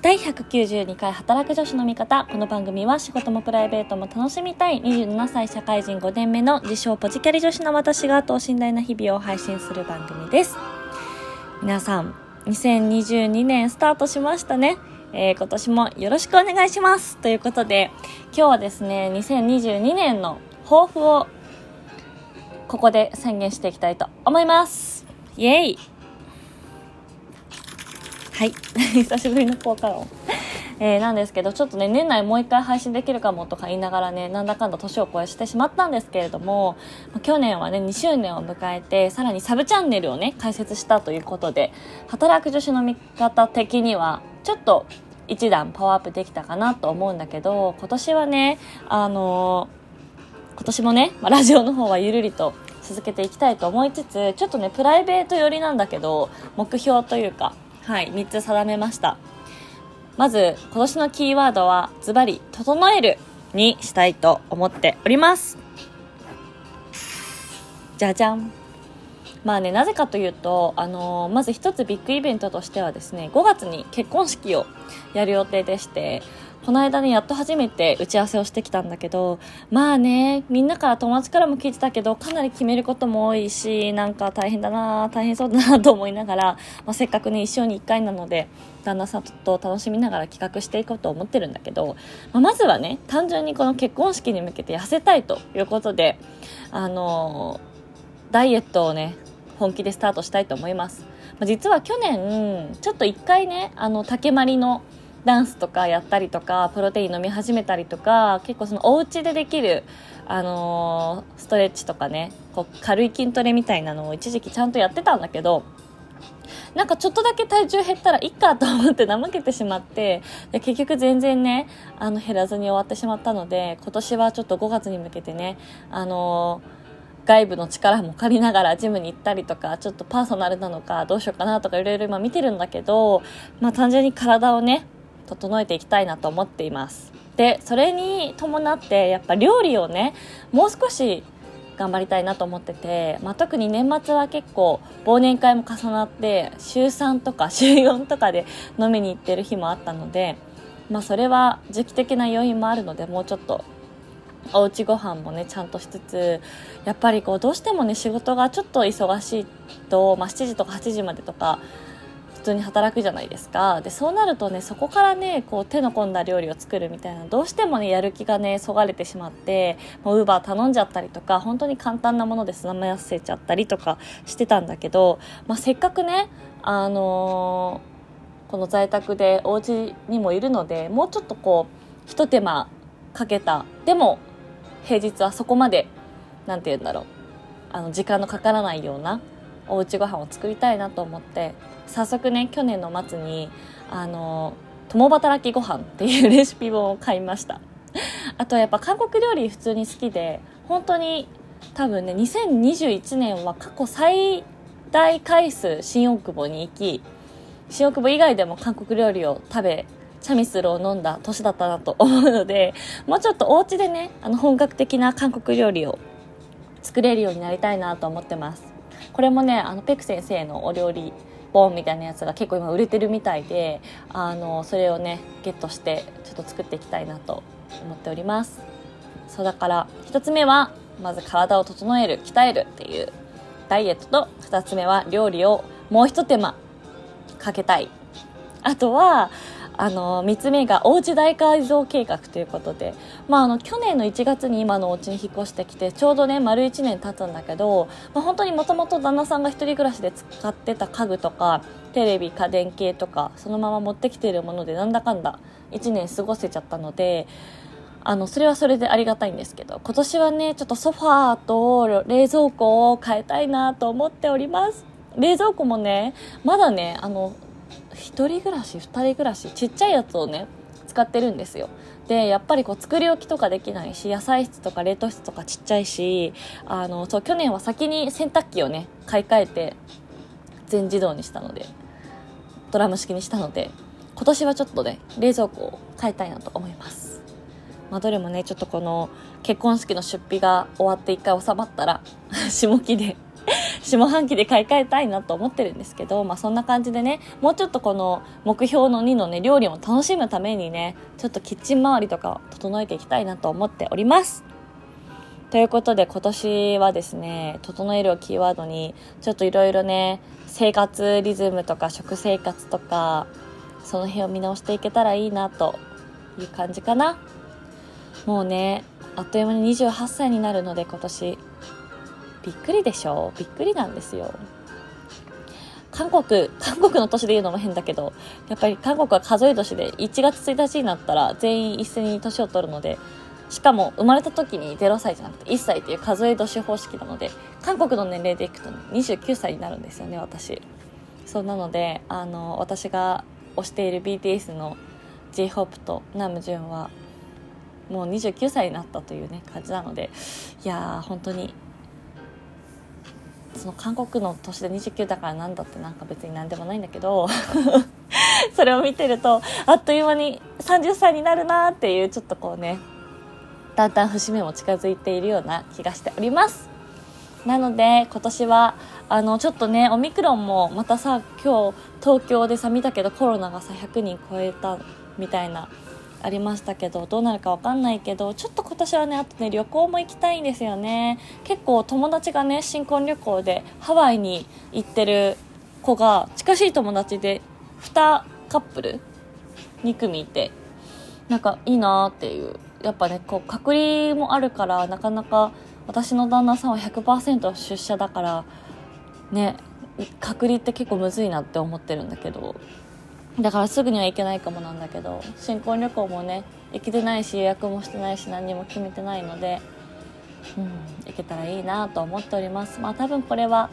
第192回働く女子の味方。この番組は仕事もプライベートも楽しみたい。27歳社会人5年目の自称ポジキャリ女子の私が等身大な日々を配信する番組です。皆さん2022年スタートしましたね。えー、今年もよろしくお願いします。ということで今日はですね2022年の抱負をここで宣言していきたいと思います。イエイ。はい。久しぶりの効果音。えー、なんですけどちょっとね年内もう一回配信できるかもとか言いながらねなんだかんだ年を越してしまったんですけれども去年はね2周年を迎えてさらにサブチャンネルをね開設したということで働く女子の味方的にはちょっと一段パワーアップできたかなと思うんだけど今年はねあのー、今年もね、まあ、ラジオの方はゆるりと続けていきたいと思いつつちょっとねプライベート寄りなんだけど目標というかはい3つ定めました。まず今年のキーワードはズバリ「整える」にしたいと思っております。じゃじゃん。まあねなぜかというと、あのー、まず一つビッグイベントとしてはですね5月に結婚式をやる予定でしてこの間ね、やっと初めて打ち合わせをしてきたんだけど、まあね、みんなから友達からも聞いてたけど、かなり決めることも多いし、なんか大変だな大変そうだなと思いながら、まあ、せっかくね、一生に一回なので、旦那さんと楽しみながら企画していこうと思ってるんだけど、まあ、まずはね、単純にこの結婚式に向けて痩せたいということで、あのー、ダイエットをね、本気でスタートしたいと思います。ま、実は去年、ちょっと一回ね、あの、竹まりのダンスとかやったりとかプロテイン飲み始めたりとか結構そのお家でできる、あのー、ストレッチとかねこう軽い筋トレみたいなのを一時期ちゃんとやってたんだけどなんかちょっとだけ体重減ったらいっかと思って怠けてしまってで結局全然ねあの減らずに終わってしまったので今年はちょっと5月に向けてねあのー外部の力も借りながらジムに行ったりとかちょっとパーソナルなのかどうしようかなとかいろいろ今見てるんだけど、まあ、単純に体をね整えていきたいなと思っています。でそれに伴ってやっぱ料理をねもう少し頑張りたいなと思ってて、まあ、特に年末は結構忘年会も重なって週3とか 週4とかで飲みに行ってる日もあったので、まあ、それは時期的な要因もあるのでもうちょっとおうちご飯もねちゃんとしつつやっぱりこうどうしてもね仕事がちょっと忙しいと、まあ、7時とか8時までとか通に働くじゃないですか。でそうなるとねそこからねこう手の込んだ料理を作るみたいなどうしてもねやる気がねそがれてしまってもうウーバー頼んじゃったりとか本当に簡単なもので済ませちゃったりとかしてたんだけど、まあ、せっかくねあのー、この在宅でお家にもいるのでもうちょっとこうひと手間かけた。でも平日はそこまで何て言うんだろうあの時間のかからないようなおうちご飯を作りたいなと思って早速ね去年の末にあの共働きご飯っていうレシピ本を買いました。あとやっぱ韓国料理普通に好きで本当に多分ね2021年は過去最大回数新大久保に行き新大久保以外でも韓国料理を食べチャミスルを飲んだ年だったなと思うのでもうちょっとお家でねあの本格的な韓国料理を作れるようになりたいなと思ってます。これもねあのペク先生のお料理本みたいなやつが結構今売れてるみたいであのそれをねゲットしてちょっと作っていきたいなと思っております。そうだから1つ目はまず体を整える鍛えるっていうダイエットと2つ目は料理をもう一手間かけたい。あとはあの3つ目がおうち大改造計画ということで、まあ、あの去年の1月に今のお家に引っ越してきてちょうどね丸1年経つんだけど、まあ、本当にもともと旦那さんが1人暮らしで使ってた家具とかテレビ家電系とかそのまま持ってきているものでなんだかんだ1年過ごせちゃったのであのそれはそれでありがたいんですけど今年はねちょっとソファーと冷蔵庫を変えたいなと思っております。冷蔵庫もねまだねあの1人暮らし2人暮らしちっちゃいやつをね使ってるんですよ。でやっぱりこう作り置きとかできないし野菜室とか冷凍室とかちっちゃいしあのそう去年は先に洗濯機をね買い替えて全自動にしたのでドラム式にしたので今年はちょっとね冷蔵庫を変えたいなと思います。まあ、どれもねちょっとこの結婚式の出費が終わって一回収まったら 下期で下半期で買い替えたいなと思ってるんですけど、まあそんな感じでね、もうちょっとこの目標の2のね、料理を楽しむためにね、ちょっとキッチン周りとか整えていきたいなと思っております。ということで今年はですね、整えるをキーワードに、ちょっといろいろね、生活リズムとか食生活とか、その辺を見直していけたらいいなという感じかな。もうね、あっという間に28歳になるので今年。びっくりでしょびっくりなんですよ。韓国、韓国の年で言うのも変だけど、やっぱり韓国は数え年で1月1日になったら全員一斉に年を取るので、しかも生まれた時に0歳じゃなくて1歳っていう数え年方式なので、韓国の年齢でいくと29歳になるんですよね、私。そうなので、あの、私が推している BTS の J-HOPE とナムジュンはもう29歳になったというね感じなのでいやー本当にその韓国の年で29だからなんだってなんか別に何でもないんだけど それを見てるとあっという間に30歳になるなっていうちょっとこうねだんだん節目も近づいているような気がしております。なので今年はあのちょっとねオミクロンもまたさ今日東京でさ見たけどコロナがさ100人超えたみたいなありましたけどどうなるか分かんないけどちょっと今年はねあとね旅行も行きたいんですよね。結構友達がね新婚旅行でハワイに行ってる子が近しい友達で2カップル2組いてなんかいいなっていう。やっぱねこう隔離もあるからなかなか私の旦那さんは100%出社だからね隔離って結構むずいなって思ってるんだけど。だからすぐには行けないかもなんだけど新婚旅行もね行けてないし予約もしてないし何も決めてないのでうん行けたらいいなと思っております。まあ多分これは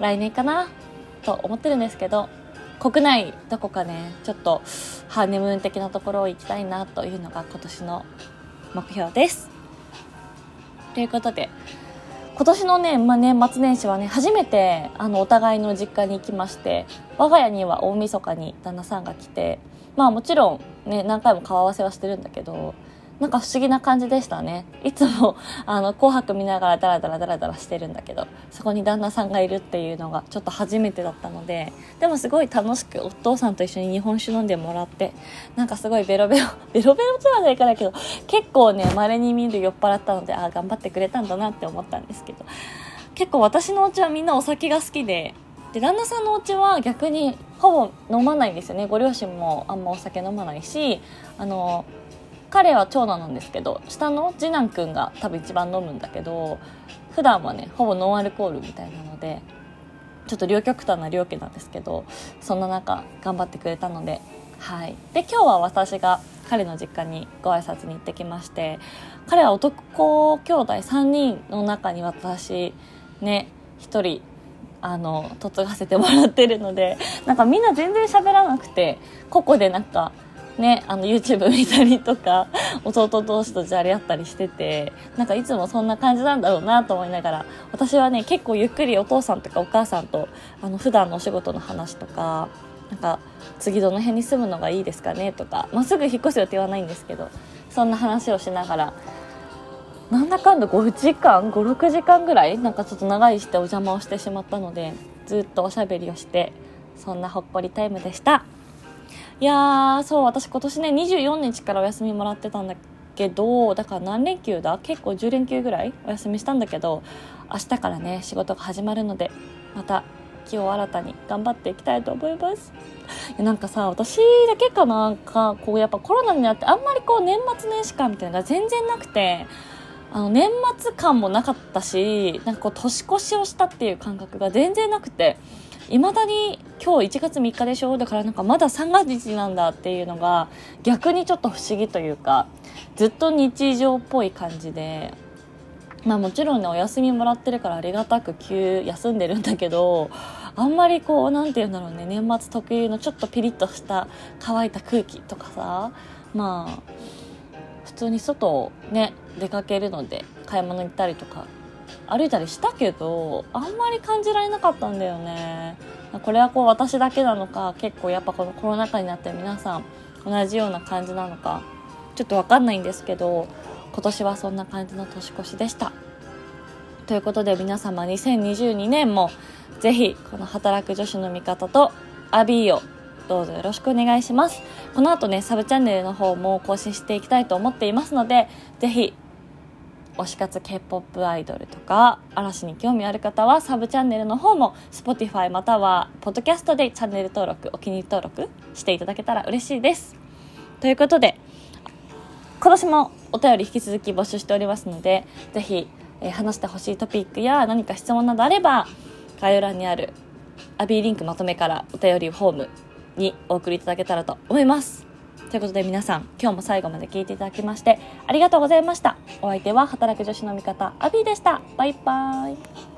来年かなと思ってるんですけど国内どこかねちょっとハーネムーン的なところを行きたいなというのが今年の目標です。ということで今年のね、まあ、年末年始はね、初めて、あの、お互いの実家に行きまして、我が家には大晦日に旦那さんが来て、まあもちろんね、何回も顔合わせはしてるんだけど、なんか不思議な感じでしたね。いつも、あの、紅白見ながらダラダラダラダラしてるんだけど、そこに旦那さんがいるっていうのがちょっと初めてだったので、でもすごい楽しくお父さんと一緒に日本酒飲んでもらって、なんかすごいベロベロ、ベロベロとはないかだけど、結構ね、稀に見る酔っ払ったので、ああ、頑張ってくれたんだなって思ったんですけど、結構私のお家はみんなお酒が好きで、で旦那さんのお家は逆にほぼ飲まないんですよね。ご両親もあんまお酒飲まないしあの彼は長男なんですけど下の次男くんが多分一番飲むんだけど普段はねほぼノンアルコールみたいなのでちょっと両極端な両家なんですけどそんな中頑張ってくれたのではい。で今日は私が彼の実家にご挨拶に行ってきまして彼は男兄弟3人の中に私ね1人あの嫁がせてもらってるのでなんかみんな全然喋らなくてここでなんかね、あの YouTube 見たりとか、弟同士とじゃれ合ったりしてて、なんかいつもそんな感じなんだろうなと思いながら、私はね、結構ゆっくりお父さんとかお母さんと、あの、普段のお仕事の話とか、なんか、次どの辺に住むのがいいですかねとか、まあ、すぐ引っ越す予定はないんですけど、そんな話をしながら、なんだかんだ5時間 ?5、6時間ぐらいなんかちょっと長いしてお邪魔をしてしまったので、ずっとおしゃべりをして、そんなほっこりタイムでした。いやー、そう、私今年ね、24日からお休みもらってたんだけど、だから何連休だ？結構10連休ぐらいお休みしたんだけど、明日からね、仕事が始まるので、また気を新たに頑張っていきたいと思います。なんかさ、私だけかなんか、こうやっぱコロナになってあんまりこう年末年始感みたいなのが全然なくて、あの年末感もなかったし、なんかこう年越しをしたっていう感覚が全然なくて、いまだに今日1月3日でしょ？だからなんかまだ3月日なんだっていうのが逆にちょっと不思議というかずっと日常っぽい感じでまあもちろんねお休みもらってるからありがたく休休んでるんだけどあんまりこう何て言うんだろうね年末特有のちょっとピリッとした乾いた空気とかさまあ普通に外をね出かけるので買い物行ったりとか歩いたりしたけどあんまり感じられなかったんだよね。これはこう私だけなのか結構やっぱこのコロナ禍になって皆さん同じような感じなのかちょっとわかんないんですけど今年はそんな感じの年越しでした。ということで皆様2022年もぜひこの働く女子の味方とアビーをどうぞよろしくお願いします。この後ねサブチャンネルの方も更新していきたいと思っていますのでぜひ推し活 K-POP アイドルとか嵐に興味ある方はサブチャンネルの方も Spotify またはポッドキャストでチャンネル登録お気に入り登録していただけたら嬉しいです。ということで今年もお便り引き続き募集しておりますのでぜひ、えー話してほしいトピックや何か質問などあれば概要欄にあるアビーリンクまとめからお便りフォームにお送りいただけたらと思います。ということで皆さん今日も最後まで聞いていただきましてありがとうございました。お相手は働く女子の味方アビーでした。バイバイ。